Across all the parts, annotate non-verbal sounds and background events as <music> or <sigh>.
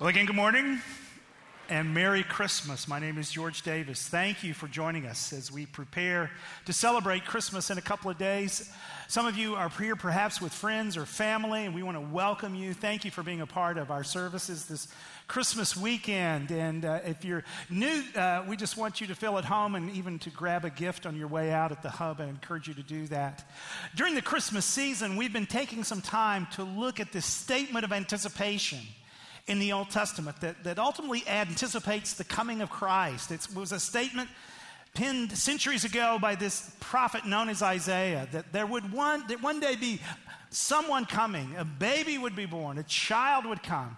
Well, again, good morning and Merry Christmas. My name is George Davis. Thank you for joining us as we prepare to celebrate Christmas in a couple of days. Some of you are here perhaps with friends or family, and we want to welcome you. Thank you for being a part of our services this Christmas weekend. And uh, if you're new, uh, we just want you to feel at home and even to grab a gift on your way out at the hub. I encourage you to do that. During the Christmas season, we've been taking some time to look at this statement of anticipation in the Old Testament that, that ultimately anticipates the coming of Christ. It was a statement penned centuries ago by this prophet known as Isaiah that there would one, that one day be someone coming, a baby would be born, a child would come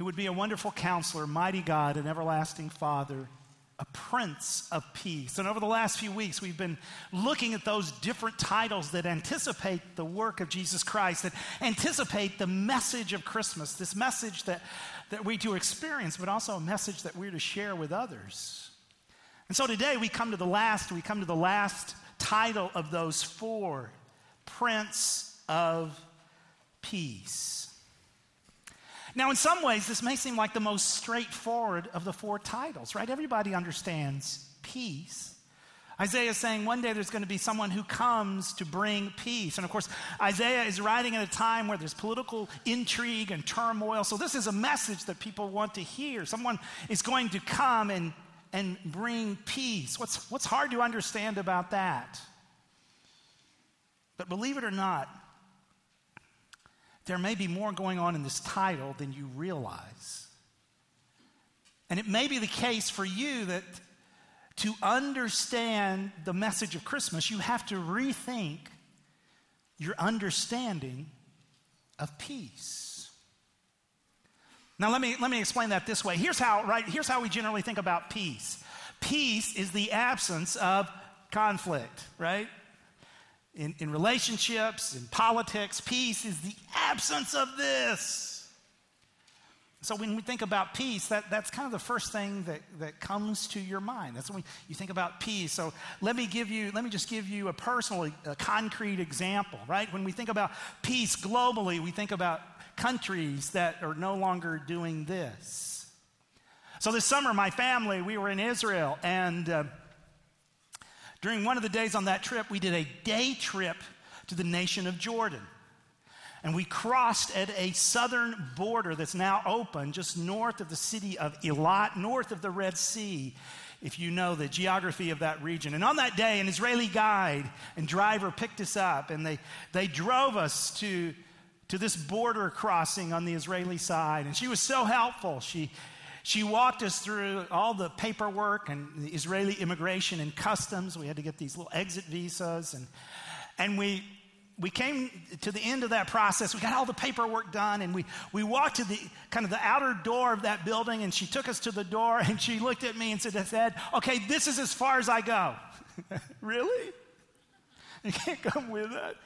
who would be a wonderful counselor, mighty God, and everlasting Father a prince of peace. And over the last few weeks, we've been looking at those different titles that anticipate the work of Jesus Christ, that anticipate the message of Christmas, this message that, that we do experience, but also a message that we're to share with others. And so today we come to the last, we come to the last title of those four Prince of Peace. Now, in some ways, this may seem like the most straightforward of the four titles, right? Everybody understands peace. Isaiah is saying one day there's going to be someone who comes to bring peace. And of course, Isaiah is writing at a time where there's political intrigue and turmoil. So, this is a message that people want to hear. Someone is going to come and, and bring peace. What's, what's hard to understand about that? But believe it or not, there may be more going on in this title than you realize. And it may be the case for you that to understand the message of Christmas, you have to rethink your understanding of peace. Now let me let me explain that this way. Here's how right here's how we generally think about peace. Peace is the absence of conflict, right? In, in relationships, in politics. Peace is the absence of this. So when we think about peace, that, that's kind of the first thing that, that comes to your mind. That's when you think about peace. So let me give you, let me just give you a personal, a concrete example, right? When we think about peace globally, we think about countries that are no longer doing this. So this summer, my family, we were in Israel, and uh, during one of the days on that trip, we did a day trip to the nation of Jordan. And we crossed at a southern border that's now open just north of the city of Eilat, north of the Red Sea, if you know the geography of that region. And on that day, an Israeli guide and driver picked us up and they, they drove us to, to this border crossing on the Israeli side. And she was so helpful. She, she walked us through all the paperwork and the Israeli immigration and customs. We had to get these little exit visas. And, and we, we came to the end of that process. We got all the paperwork done, and we, we walked to the kind of the outer door of that building, and she took us to the door, <laughs> and she looked at me and said, Okay, this is as far as I go. <laughs> really? <laughs> You can't come with it.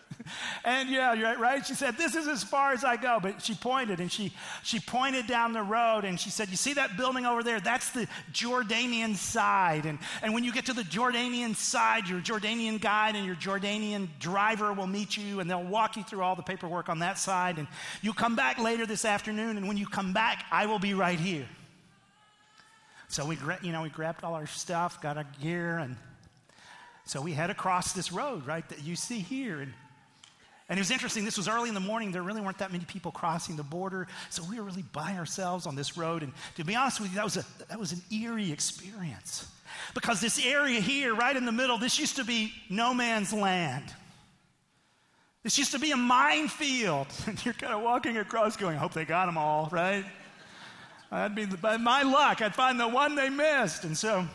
And yeah, you're right. She said, This is as far as I go. But she pointed and she, she pointed down the road and she said, You see that building over there? That's the Jordanian side. And, and when you get to the Jordanian side, your Jordanian guide and your Jordanian driver will meet you and they'll walk you through all the paperwork on that side. And you'll come back later this afternoon. And when you come back, I will be right here. So we, you know, we grabbed all our stuff, got our gear, and so we head across this road, right, that you see here. And, and it was interesting. This was early in the morning. There really weren't that many people crossing the border. So we were really by ourselves on this road. And to be honest with you, that was, a, that was an eerie experience. Because this area here, right in the middle, this used to be no man's land. This used to be a minefield. <laughs> And you're kind of walking across going, I hope they got them all, right? That'd be by my luck, I'd find the one they missed. And so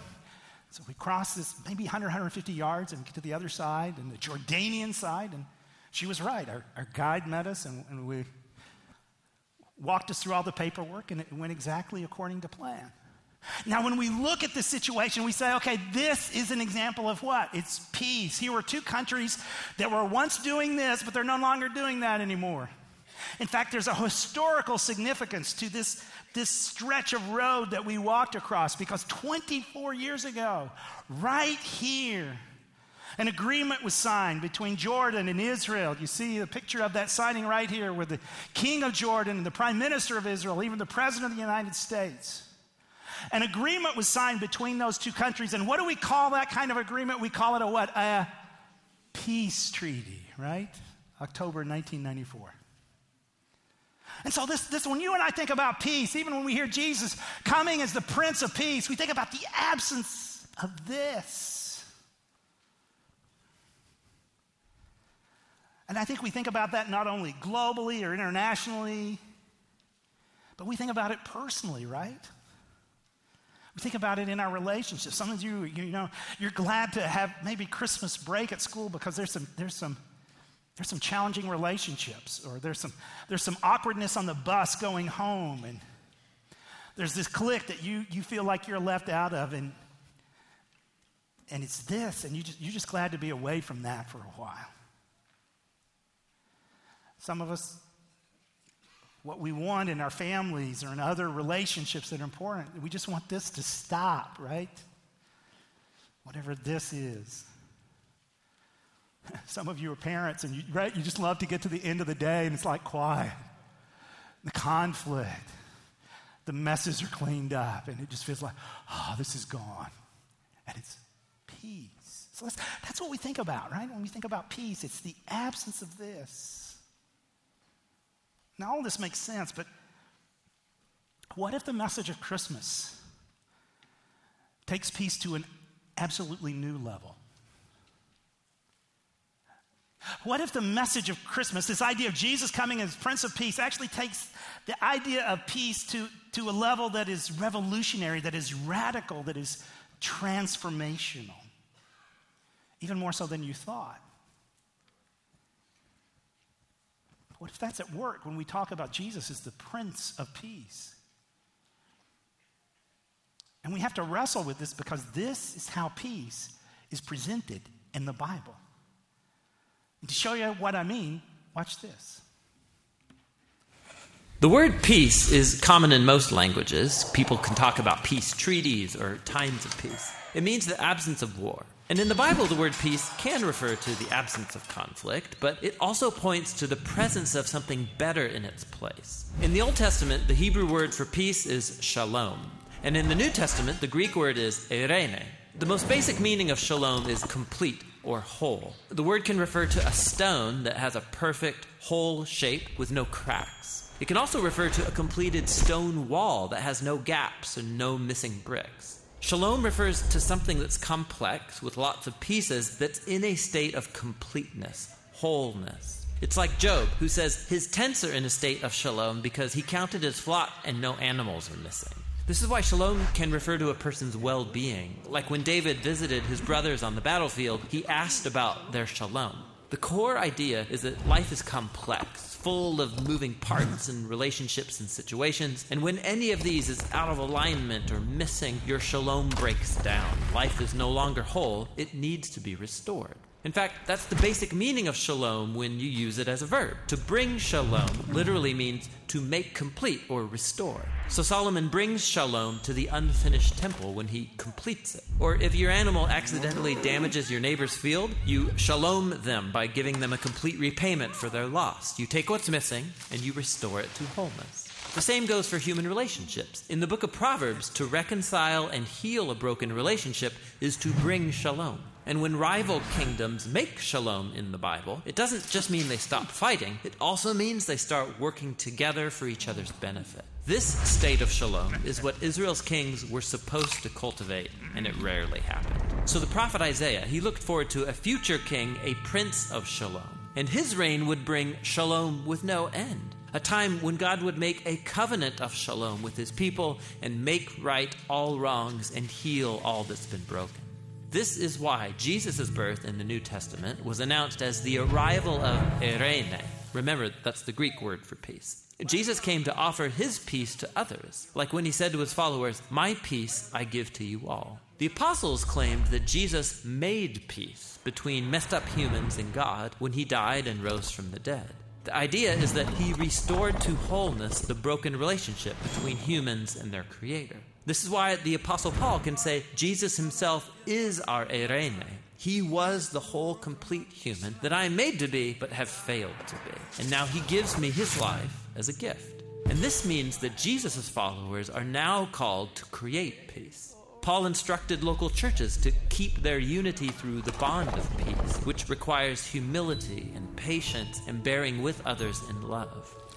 so we cross this maybe 100, 150 yards and get to the other side and the Jordanian side. And she was right. Our, our guide met us and, and we walked us through all the paperwork and it went exactly according to plan. Now, when we look at the situation, we say, okay, this is an example of what? It's peace. Here were two countries that were once doing this, but they're no longer doing that anymore. In fact, there's a historical significance to this this stretch of road that we walked across because 24 years ago, right here, An agreement was signed between Jordan and Israel. You see the picture of that signing right here with the king of Jordan and the prime minister of Israel, even the president of the United States. An agreement was signed between those two countries. And what do we call that kind of agreement? We call it a what? A peace treaty, right? October 1994. And so, this, this, when you and I think about peace, even when we hear Jesus coming as the Prince of Peace, we think about the absence of this. And I think we think about that not only globally or internationally, but we think about it personally, right? We think about it in our relationships. Some of you, you know, you're glad to have maybe Christmas break at school because there's some, there's some there's some challenging relationships, or there's some, there's some awkwardness on the bus going home, and there's this clique that you, you feel like you're left out of, and, and it's this, and you just, you're just glad to be away from that for a while. Some of us, what we want in our families or in other relationships that are important, we just want this to stop, right? Whatever this is. <laughs> Some of you are parents and you, right, you just love to get to the end of the day and it's like quiet. The conflict, the messes are cleaned up and it just feels like, oh, this is gone. And it's peace. So that's, that's what we think about, right? When we think about peace, it's the absence of this. Now, all this makes sense, but what if the message of Christmas takes peace to an absolutely new level? What if the message of Christmas, this idea of Jesus coming as Prince of Peace, actually takes the idea of peace to, to a level that is revolutionary, that is radical, that is transformational? Even more so than you thought. What if that's at work when we talk about Jesus as the Prince of Peace? And we have to wrestle with this because this is how peace is presented in the Bible. To show you what I mean, watch this. The word peace is common in most languages. People can talk about peace treaties or times of peace. It means the absence of war. And in the Bible, the word peace can refer to the absence of conflict, but it also points to the presence of something better in its place. In the Old Testament, the Hebrew word for peace is shalom. And in the New Testament, the Greek word is eirene. The most basic meaning of shalom is complete or whole. The word can refer to a stone that has a perfect, whole shape with no cracks. It can also refer to a completed stone wall that has no gaps and no missing bricks. Shalom refers to something that's complex with lots of pieces that's in a state of completeness, wholeness. It's like Job, who says his tents are in a state of shalom because he counted his flock and no animals are missing. This is why shalom can refer to a person's well being. Like when David visited his brothers on the battlefield, he asked about their shalom. The core idea is that life is complex, full of moving parts and relationships and situations, and when any of these is out of alignment or missing, your shalom breaks down. Life is no longer whole, it needs to be restored. In fact, that's the basic meaning of shalom when you use it as a verb. To bring shalom literally means to make complete or restore. So Solomon brings shalom to the unfinished temple when he completes it. Or if your animal accidentally damages your neighbor's field, you shalom them by giving them a complete repayment for their loss. You take what's missing and you restore it to wholeness. The same goes for human relationships. In the book of Proverbs, to reconcile and heal a broken relationship is to bring shalom. And when rival kingdoms make shalom in the Bible, it doesn't just mean they stop fighting, it also means they start working together for each other's benefit. This state of shalom is what Israel's kings were supposed to cultivate, and it rarely happened. So the prophet Isaiah, he looked forward to a future king, a prince of shalom. And his reign would bring shalom with no end a time when God would make a covenant of shalom with his people and make right all wrongs and heal all that's been broken. This is why Jesus' birth in the New Testament was announced as the arrival of eirene. Remember, that's the Greek word for peace. Jesus came to offer his peace to others, like when he said to his followers, My peace I give to you all. The apostles claimed that Jesus made peace between messed up humans and God when he died and rose from the dead. The idea is that he restored to wholeness the broken relationship between humans and their creator. This is why the Apostle Paul can say Jesus himself is our eirene. He was the whole complete human that I am made to be, but have failed to be. And now he gives me his life as a gift. And this means that Jesus' followers are now called to create peace. Paul instructed local churches to keep their unity through the bond of peace, which requires humility and patience and bearing with others in love.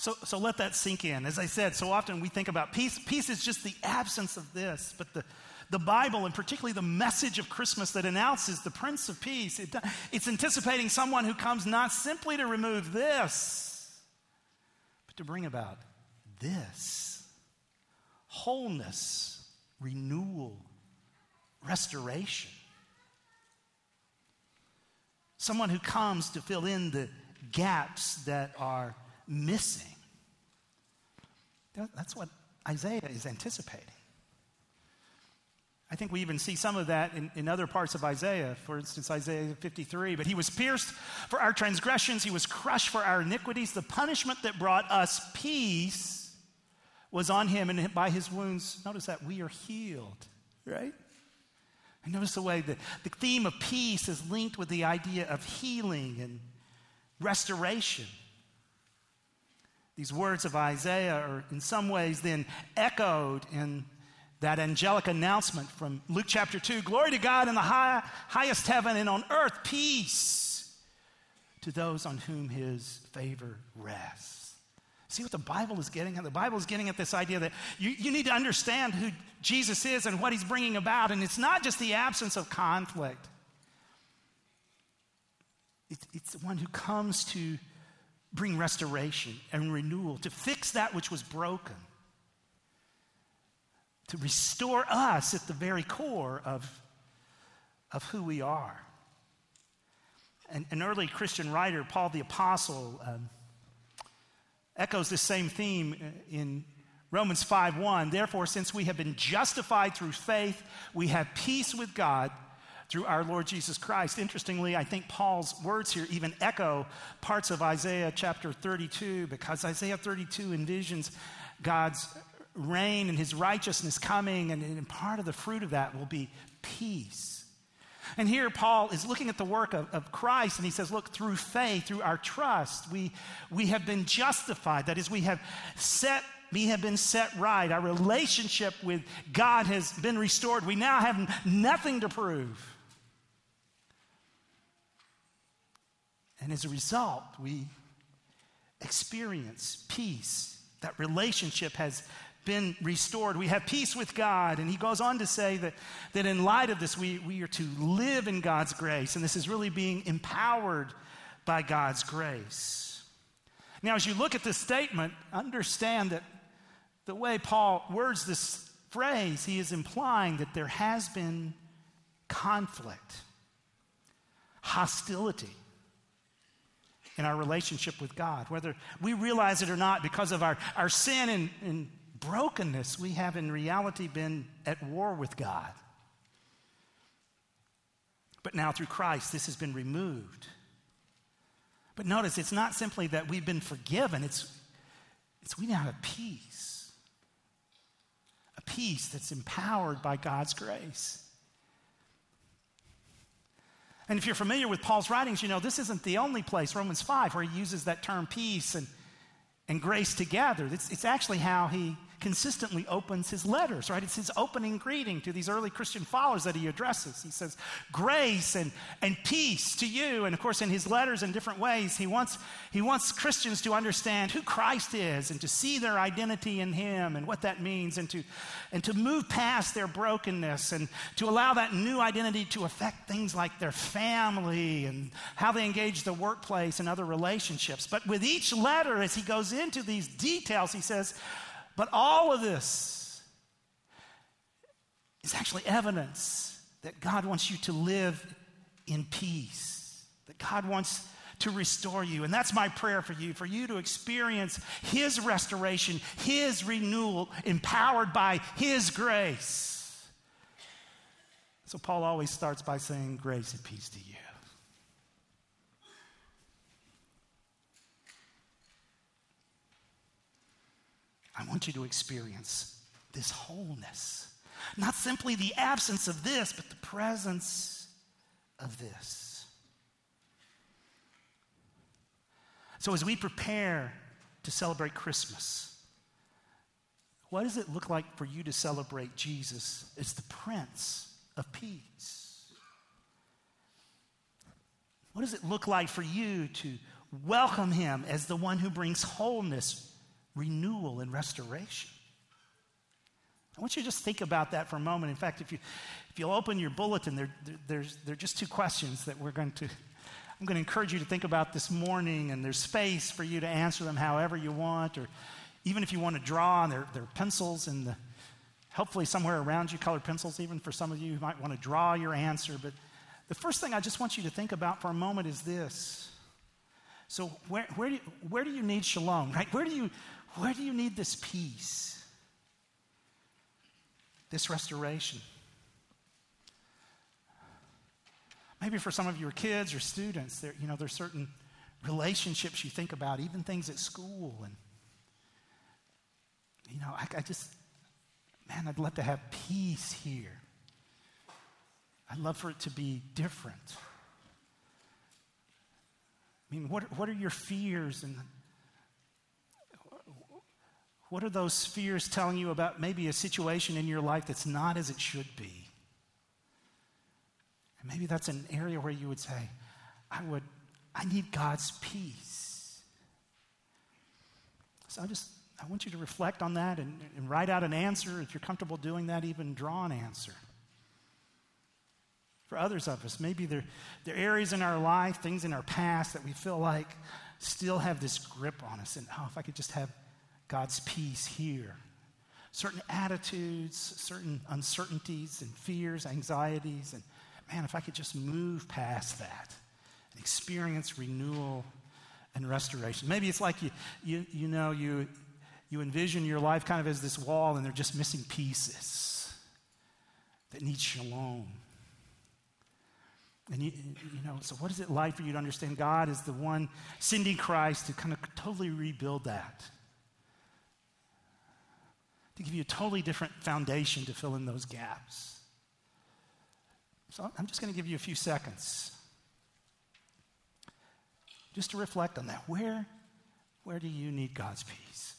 So, so let that sink in. As I said, so often we think about peace. Peace is just the absence of this. But the, the Bible, and particularly the message of Christmas that announces the Prince of Peace, it, it's anticipating someone who comes not simply to remove this, but to bring about this wholeness, renewal, restoration. Someone who comes to fill in the gaps that are missing. That's what Isaiah is anticipating. I think we even see some of that in, in other parts of Isaiah. For instance, Isaiah 53. But he was pierced for our transgressions, he was crushed for our iniquities. The punishment that brought us peace was on him, and by his wounds, notice that we are healed, right? And notice the way that the theme of peace is linked with the idea of healing and restoration. These words of Isaiah are in some ways then echoed in that angelic announcement from Luke chapter 2 Glory to God in the high, highest heaven and on earth, peace to those on whom his favor rests. See what the Bible is getting at? The Bible is getting at this idea that you, you need to understand who Jesus is and what he's bringing about. And it's not just the absence of conflict, it's, it's the one who comes to bring restoration and renewal, to fix that which was broken, to restore us at the very core of, of who we are. And an early Christian writer, Paul the Apostle, um, echoes this same theme in Romans 5:1. Therefore, since we have been justified through faith, we have peace with God through our Lord Jesus Christ. Interestingly, I think Paul's words here even echo parts of Isaiah chapter 32 because Isaiah 32 envisions God's reign and his righteousness coming, and, and part of the fruit of that will be peace. And here Paul is looking at the work of, of, Christ and he says, Look, through faith, through our trust, we, we have been justified. That is, we have set we have been set right. Our relationship with God has been restored. We now have nothing to prove. And as a result, we experience peace. That relationship has been restored. We have peace with God. And he goes on to say that, that in light of this, we, we are to live in God's grace. And this is really being empowered by God's grace. Now, as you look at this statement, understand that the way Paul words this phrase, he is implying that there has been conflict, hostility in our relationship with God. Whether we realize it or not, because of our, our sin and, and brokenness, we have in reality been at war with God. But now through Christ, this has been removed. But notice, it's not simply that we've been forgiven, it's, it's we now have peace. A peace that's empowered by God's grace. And if you're familiar with Paul's writings, you know this isn't the only place, Romans 5, where he uses that term peace and, and grace together. It's, it's actually how he consistently opens his letters, right? It's his opening greeting to these early Christian followers that he addresses. He says, Grace and, and peace to you. And of course, in his letters in different ways, he wants, he wants Christians to understand who Christ is and to see their identity in him and what that means and to, and to move past their brokenness and to allow that new identity to affect things like their family and how they engage the workplace and other relationships. But with each letter, as he goes into these details, he says, but all of this is actually evidence that God wants you to live in peace, that God wants to restore you. And that's my prayer for you, for you to experience His restoration, His renewal, empowered by His grace. So Paul always starts by saying, Grace and peace to you. I want you to experience this wholeness. Not simply the absence of this, but the presence of this. So, as we prepare to celebrate Christmas, what does it look like for you to celebrate Jesus as the Prince of Peace? What does it look like for you to welcome him as the one who brings wholeness, renewal, and restoration? I want you to just think about that for a moment. In fact, if, you, if you'll open your bulletin, there, there, there's, there are just two questions that we're going to, I'm going to encourage you to think about this morning, and there's space for you to answer them however you want, or even if you want to draw, and there, there are pencils in the, hopefully somewhere around you, colored pencils, even for some of you who might want to draw your answer. But the first thing I just want you to think about for a moment is this. So where, where, do, you, where do you need shalom, right? Where do you, where do you need this peace? this restoration. Maybe for some of your kids or students, there, you know, there's certain relationships you think about, even things at school. And, you know, I, I just, man, I'd love to have peace here. I'd love for it to be different. I mean, what, what are your fears and what are those fears telling you about maybe a situation in your life that's not as it should be? And maybe that's an area where you would say, I would, I need God's peace. So I just, I want you to reflect on that and, and write out an answer. If you're comfortable doing that, even draw an answer. For others of us, maybe there, there are areas in our life, things in our past that we feel like still have this grip on us. And oh, if I could just have God's peace here. Certain attitudes, certain uncertainties and fears, anxieties, and man, if I could just move past that and experience renewal and restoration. Maybe it's like you, you, you know, you, you envision your life kind of as this wall and they're just missing pieces that need shalom. And you, you know, so what is it like for you to understand God is the one sending Christ to kind of totally rebuild that? To give you a totally different foundation to fill in those gaps. So I'm just going to give you a few seconds just to reflect on that. Where, where do you need God's peace?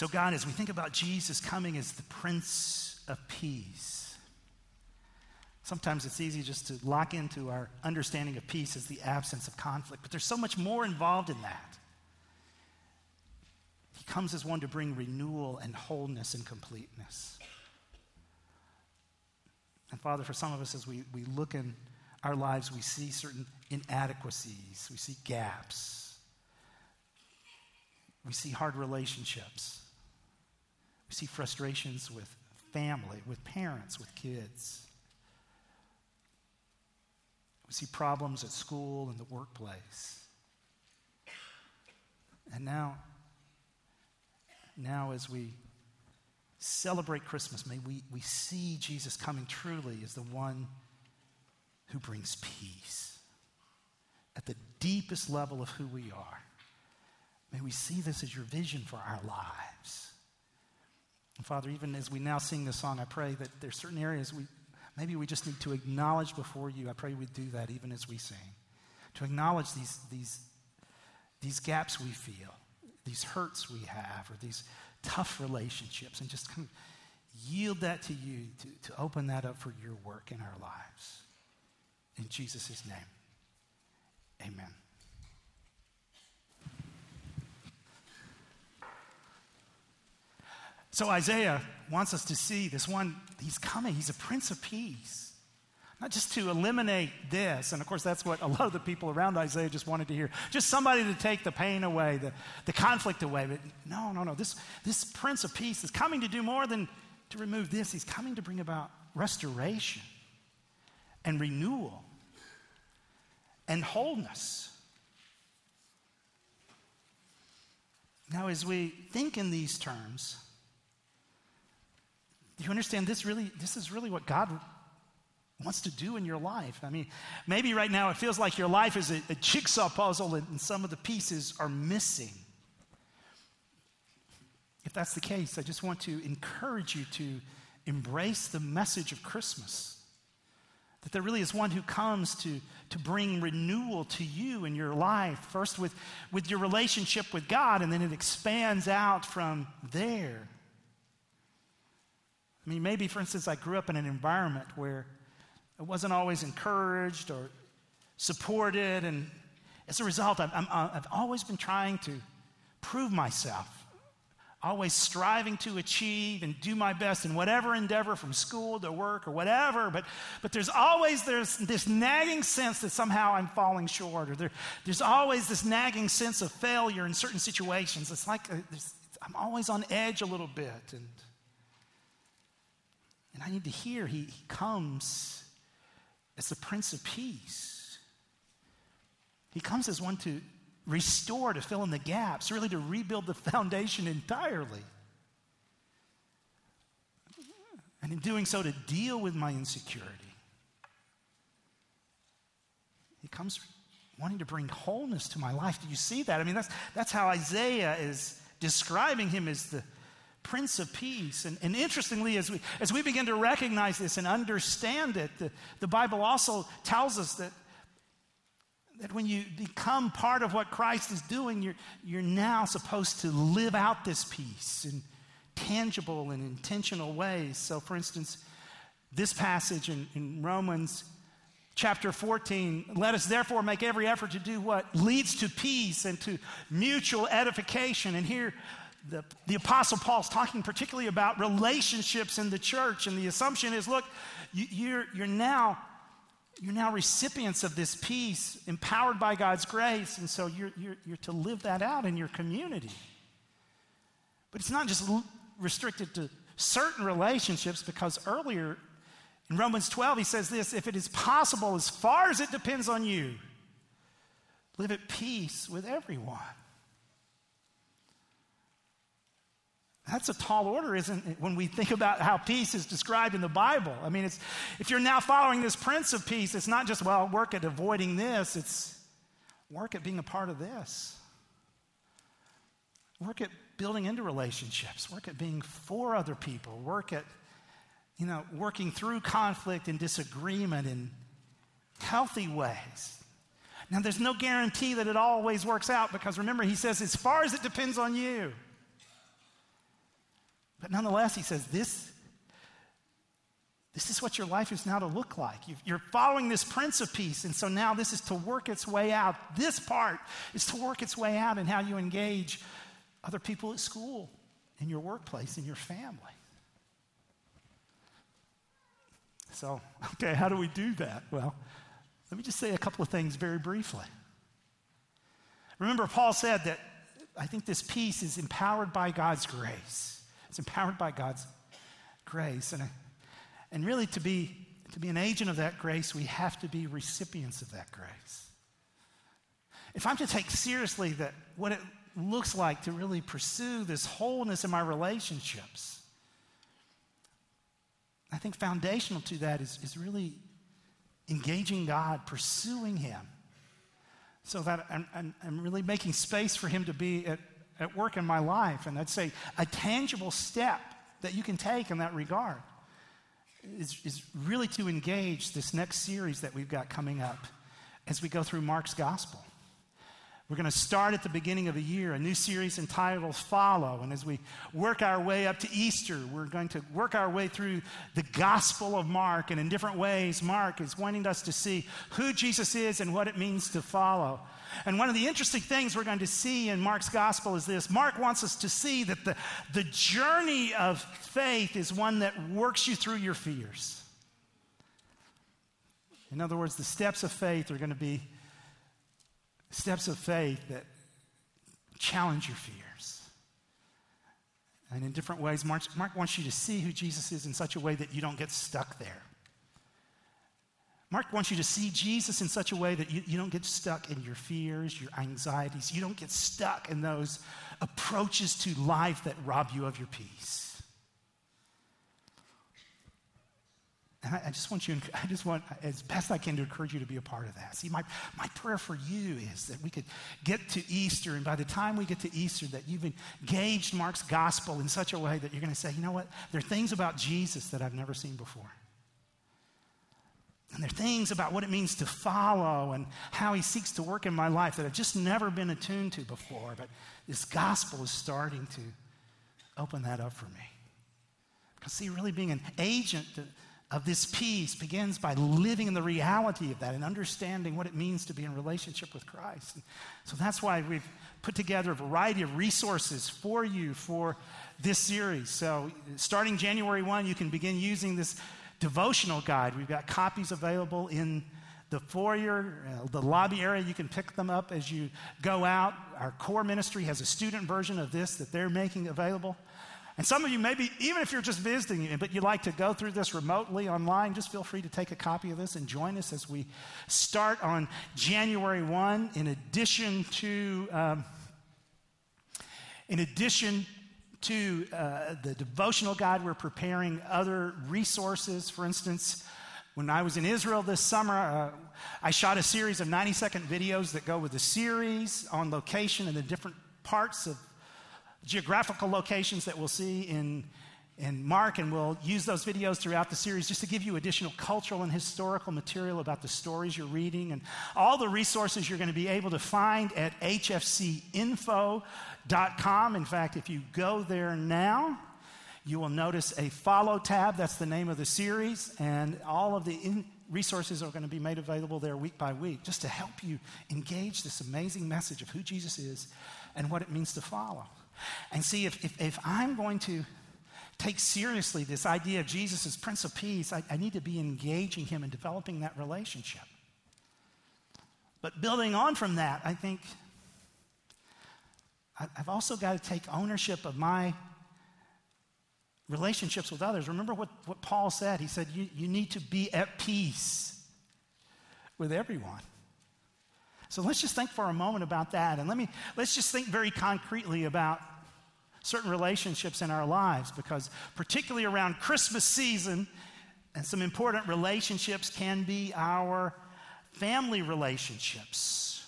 So, God, as we think about Jesus coming as the Prince of Peace, sometimes it's easy just to lock into our understanding of peace as the absence of conflict, but there's so much more involved in that. He comes as one to bring renewal and wholeness and completeness. And Father, for some of us, as we, we look in our lives, we see certain inadequacies, we see gaps, we see hard relationships. We see frustrations with family, with parents, with kids. We see problems at school and the workplace. And now, now as we celebrate Christmas, may we, we see Jesus coming truly as the one who brings peace at the deepest level of who we are. May we see this as your vision for our lives. And Father, even as we now sing this song, I pray that there's certain areas we maybe we just need to acknowledge before you. I pray we do that even as we sing. To acknowledge these, these, these gaps we feel, these hurts we have, or these tough relationships and just kind of yield that to you to, to open that up for your work in our lives. In Jesus' name, amen. So Isaiah wants us to see this one, he's coming, he's a prince of peace. Not just to eliminate this, and of course, that's what a lot of the people around Isaiah just wanted to hear. Just somebody to take the pain away, the, the conflict away. But no, no, no. This, this Prince of Peace is coming to do more than to remove this. He's coming to bring about restoration and renewal and wholeness. Now, as we think in these terms, do you understand this really this is really what God wants to do in your life. I mean, maybe right now it feels like your life is a, a jigsaw puzzle and some of the pieces are missing. If that's the case, I just want to encourage you to embrace the message of Christmas. That there really is one who comes to, to bring renewal to you in your life, first with, with your relationship with God, and then it expands out from there. I mean, maybe, for instance, I grew up in an environment where I wasn't always encouraged or supported. And as a result, I've, i have always been trying to prove myself, always striving to achieve and do my best in whatever endeavor from school to work or whatever. But, but there's always there's this nagging sense that somehow I'm falling short, or there, there's always this nagging sense of failure in certain situations. It's like uh, I'm always on edge a little bit. And, and I need to hear he, he comes as the Prince of Peace. He comes as one to restore, to fill in the gaps, really to rebuild the <laughs> foundation entirely. And in doing so, to deal with my insecurity. He comes wanting to bring wholeness to my life. Do you see that? I mean, that's, that's how Isaiah is describing him as the Prince of Peace. And, and, interestingly, as we, as we begin to recognize this and understand it, the, the Bible also tells us that, that when you become part of what Christ is doing, you're, you're now supposed to live out this peace in tangible and intentional ways. So, for instance, this passage in, in Romans chapter 14 let us therefore make every effort to do what leads to peace and to mutual edification and here the, the Apostle Paul's talking particularly about relationships in the church, and the assumption is look, you, you're, you're, now, you're now recipients of this peace, empowered by God's grace, and so you're, you're, you're to live that out in your community. But it's not just restricted to certain relationships, because earlier in Romans 12, he says this if it is possible, as far as it depends on you, live at peace with everyone. That's a tall order, isn't it, when we think about how peace is described in the Bible? I mean, it's, if you're now following this Prince of Peace, it's not just, well, work at avoiding this, it's work at being a part of this. Work at building into relationships, work at being for other people, work at, you know, working through conflict and disagreement in healthy ways. Now, there's no guarantee that it always works out because remember, he says, as far as it depends on you. But nonetheless, he says, this, this is what your life is now to look like. You're following this Prince of Peace, and so now this is to work its way out. This part is to work its way out in how you engage other people at school, in your workplace, in your family. So, okay, how do we do that? Well, let me just say a couple of things very briefly. Remember, Paul said that I think this peace is empowered by God's grace. It's empowered by God's grace. And, and really, to be, to be an agent of that grace, we have to be recipients of that grace. If I'm to take seriously that what it looks like to really pursue this wholeness in my relationships, I think foundational to that is, is really engaging God, pursuing Him, so that I'm, I'm, I'm really making space for Him to be at at work in my life. And I'd say a tangible step that you can take in that regard is, is really to engage this next series that we've got coming up as we go through Mark's gospel. We're going to start at the beginning of the year, a new series entitled Follow. And as we work our way up to Easter, we're going to work our way through the Gospel of Mark. And in different ways, Mark is wanting us to see who Jesus is and what it means to follow. And one of the interesting things we're going to see in Mark's Gospel is this Mark wants us to see that the, the journey of faith is one that works you through your fears. In other words, the steps of faith are going to be steps of faith that challenge your fears. And in different ways, Mark, Mark wants you to see who Jesus is in such a way that you don't get stuck there. Mark wants you to see Jesus in such a way that you, you don't get stuck in your fears, your anxieties. You don't get stuck in those approaches to life that rob you of your peace. And I, I, just want you, <laughs> I just want, as best I can, to encourage you to be a part of that. See, my, my prayer for you is that we could get to Easter, and by the time we get to Easter, that you've engaged Mark's gospel in such a way that you're going to say, you know what? There are things about Jesus that I've never seen before. And there are things about what it means to follow and how he seeks to work in my life that I've just never been attuned to before. But this gospel is starting to open that up for me. Because, see, really being an agent to, of this peace begins by living in the reality of that and understanding what it means to be in relationship with Christ. And so that's why we've put together a variety of resources for you for this series. So starting January 1, you can begin using this devotional guide. We've got copies available in the foyer, uh, the lobby area. You can pick them up as you go out. Our core ministry has a student version of this that they're making available. And some of you, maybe even if you're just visiting, but you'd like to go through this remotely online, just feel free to take a copy of this and join us as we start on January 1. In addition to, um, in addition to uh, the devotional guide, we're preparing other resources. For instance, when I was in Israel this summer, uh, I shot a series of 90 second videos that go with the series on location in the different parts of geographical locations that we'll see in, in Mark, and we'll use those videos throughout the series just to give you additional cultural and historical material about the stories you're reading and all the resources you're going to be able to find at hfcinfo.com. In fact, if you go there now, you will notice a follow tab. That's the name of the series, and all of the in- resources are going to be made available there week by week just to help you engage this amazing message of who Jesus is and what it means to follow. And see, if, if, if I'm going to take seriously this idea of Jesus as Prince of Peace, I, I need to be engaging him and developing that relationship. But building on from that, I think I've also got to take ownership of my relationships with others. Remember what, what Paul said? He said, you, you need to be at peace with everyone. So let's just think for a moment about that. And let me, let's just think very concretely about certain relationships in our lives because, particularly around Christmas season, and some important relationships can be our family relationships.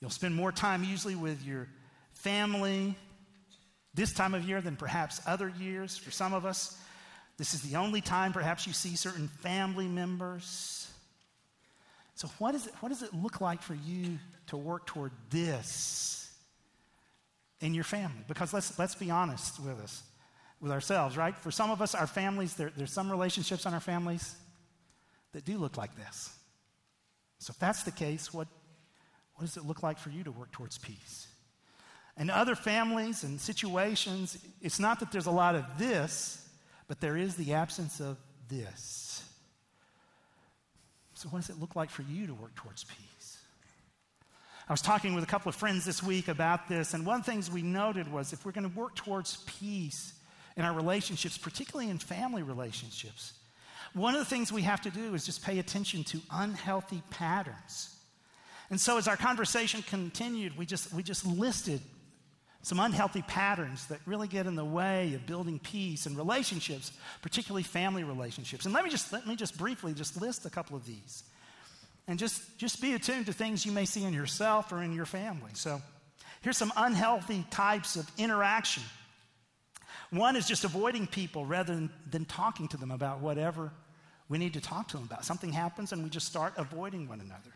You'll spend more time usually with your family this time of year than perhaps other years. For some of us, this is the only time perhaps you see certain family members. So, what, is it, what does it look like for you to work toward this? in your family. Because let's, let's be honest with us, with ourselves, right? For some of us, our families, there, there's some relationships in our families that do look like this. So if that's the case, what, what does it look like for you to work towards peace? And other families and situations, it's not that there's a lot of this, but there is the absence of this. So, what does it look like for you to work towards peace? I was talking with a couple of friends this week about this, and one of the things we noted was if we're going to work towards peace in our relationships, particularly in family relationships, one of the things we have to do is just pay attention to unhealthy patterns. And so as our conversation continued, we just, we just listed some unhealthy patterns that really get in the way of building peace and relationships, particularly family relationships. And let me just, let me just briefly just list a couple of these. And just, just be attuned to things you may see in yourself or in your family. So here's some unhealthy types of interaction. One is just avoiding people rather than, than talking to them about whatever we need to talk to them about. Something happens and we just start avoiding one another.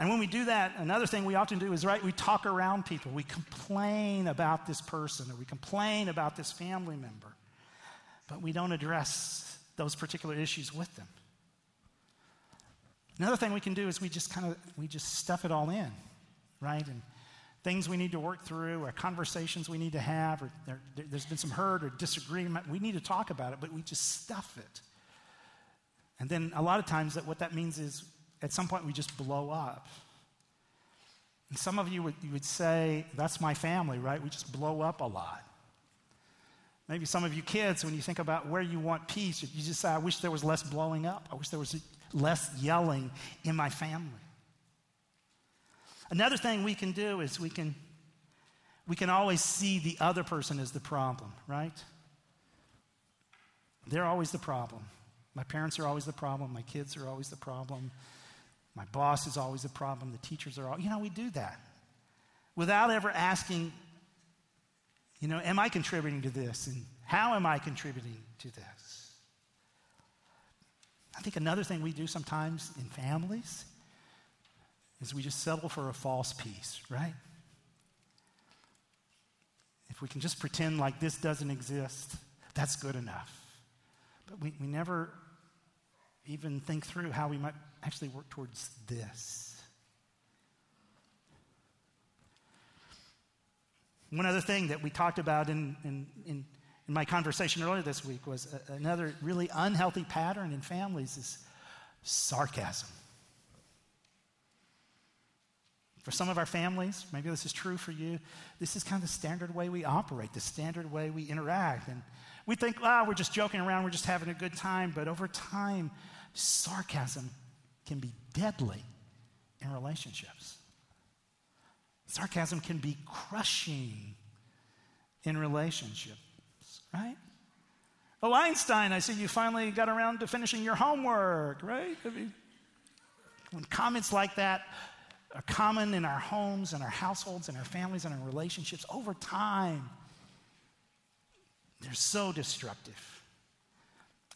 And when we do that, another thing we often do is, right, we talk around people. We complain about this person or we complain about this family member, but we don't address those particular issues with them. Another thing we can do is we just kind of we just stuff it all in, right? And things we need to work through, or conversations we need to have, or there, has been some hurt or disagreement. We need to talk about it, but we just stuff it. And then a lot of times that what that means is at some point we just blow up. And some of you would, you would say, that's my family, right? We just blow up a lot. Maybe some of you kids, when you think about where you want peace, you just say, I wish there was less blowing up. I wish there was less yelling in my family. Another thing we can do is we can, we can always see the other person as the problem, right? They're always the problem. My parents are always the problem. My kids are always the problem. My boss is always a problem. The teachers are all, you know, we do that without ever asking, you know, am I contributing to this? And how am I contributing to this? I think another thing we do sometimes in families is we just settle for a false peace, right? If we can just pretend like this doesn't exist, that's good enough. But we, we never even think through how we might actually work towards this. One other thing that we talked about in, in, in, in my conversation earlier this week was a, another really unhealthy pattern in families is sarcasm. For some of our families, maybe this is true for you, this is kind of the standard way we operate, the standard way we interact. And we think, ah, oh, we're just joking around, we're just having a good time. But over time, sarcasm can be deadly in relationships. Sarcasm can be crushing in relationships, right? Oh, Einstein, I see you finally got around to finishing your homework, right? I mean, when comments like that are common in our homes and our households and our families and our relationships over time, they're so destructive.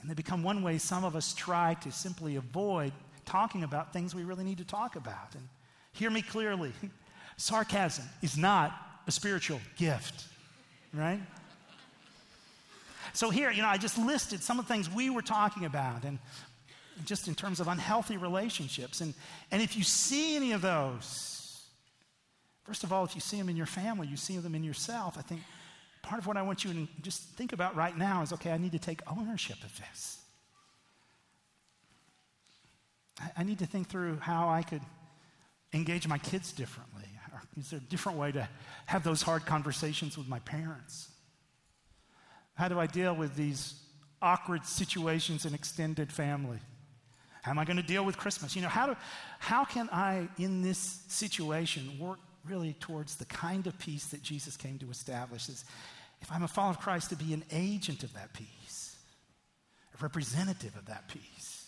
And they become one way some of us try to simply avoid talking about things we really need to talk about. And hear me clearly <laughs> sarcasm is not a spiritual gift, right? So, here, you know, I just listed some of the things we were talking about, and just in terms of unhealthy relationships. And, and if you see any of those, first of all, if you see them in your family, you see them in yourself, I think part of what I want you to just think about right now is okay, I need to take ownership of this. I, need to think through how I could engage my kids differently. Is there a different way to have those hard conversations with my parents? How do I deal with these awkward situations in extended family? How am I going to deal with Christmas? You know, how, do, how can I, in this situation, work really towards the kind of peace that Jesus came to establish? Is if I'm a follower of Christ, to be an agent of that peace, a representative of that peace.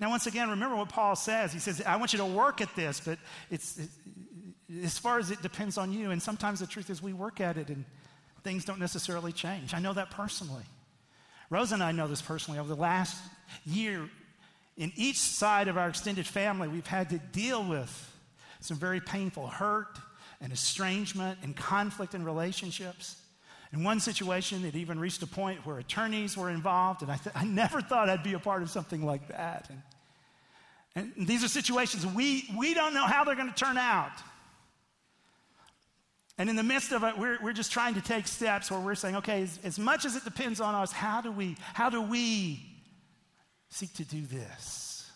Now, once again, remember what Paul says. He says, I want you to work at this, but it's, it, as far as it depends on you. And sometimes the truth is we work at it and things don't necessarily change. I know that personally. Rosa and I know this personally. Over the last year, in each side of our extended family, we've had to deal with some very painful hurt and estrangement and conflict in relationships. In one situation, it even reached a point where attorneys were involved, and I, th- I never thought I'd be a part of something like that. And and these are situations we, we don't know how they're going to turn out. And in the midst of it, we're, we're just trying to take steps where we're saying, okay, as, as much as it depends on us, how do we, how do we seek to do this?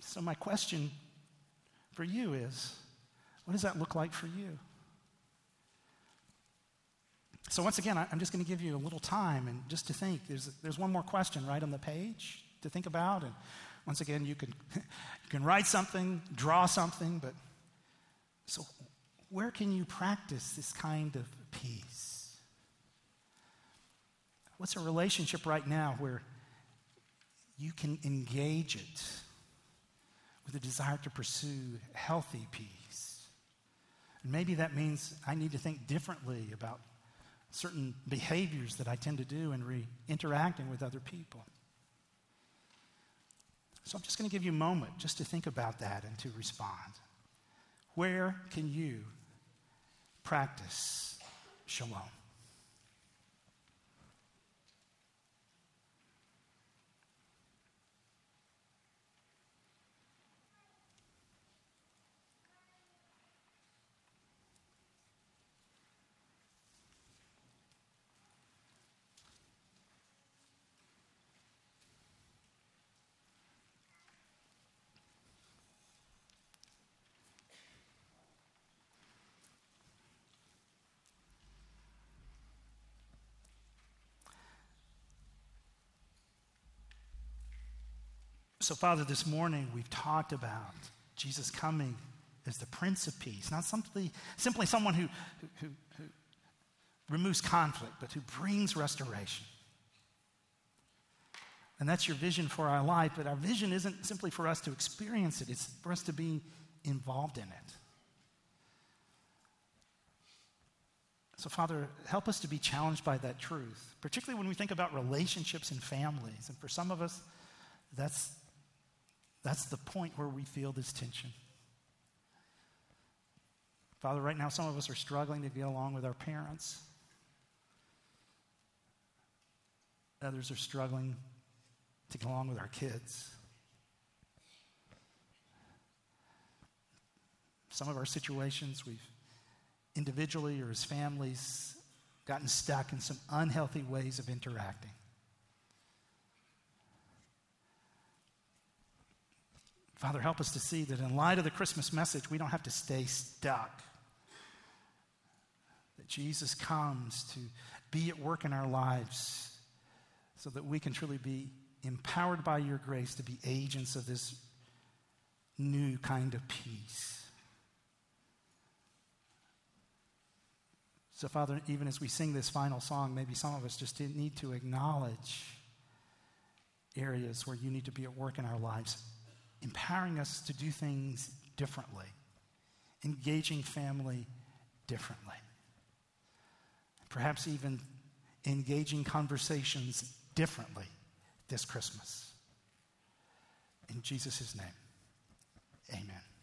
So, my question for you is what does that look like for you? So, once again, I'm just going to give you a little time and just to think. There's, there's one more question right on the page to think about. And once again, you can, <laughs> you can write something, draw something, but so where can you practice this kind of peace? What's a relationship right now where you can engage it with a desire to pursue healthy peace? And maybe that means I need to think differently about certain behaviors that I tend to do in re- interacting with other people. So I'm just going to give you a moment just to think about that and to respond. Where can you practice shalom? So, Father, this morning we've talked about Jesus coming as the Prince of Peace, not simply, simply someone who, who, who removes conflict, but who brings restoration. And that's your vision for our life, but our vision isn't simply for us to experience it, it's for us to be involved in it. So, Father, help us to be challenged by that truth, particularly when we think about relationships and families. And for some of us, that's that's the point where we feel this tension. Father, right now, some of us are struggling to get along with our parents. Others are struggling to get along with our kids. Some of our situations, we've individually or as families gotten stuck in some unhealthy ways of interacting. Father, help us to see that in light of the Christmas message, we don't have to stay stuck. That Jesus comes to be at work in our lives so that we can truly be empowered by your grace to be agents of this new kind of peace. So, Father, even as we sing this final song, maybe some of us just need to acknowledge areas where you need to be at work in our lives empowering us to do things differently, engaging family differently, perhaps even engaging conversations differently this Christmas. In Jesus' name, amen.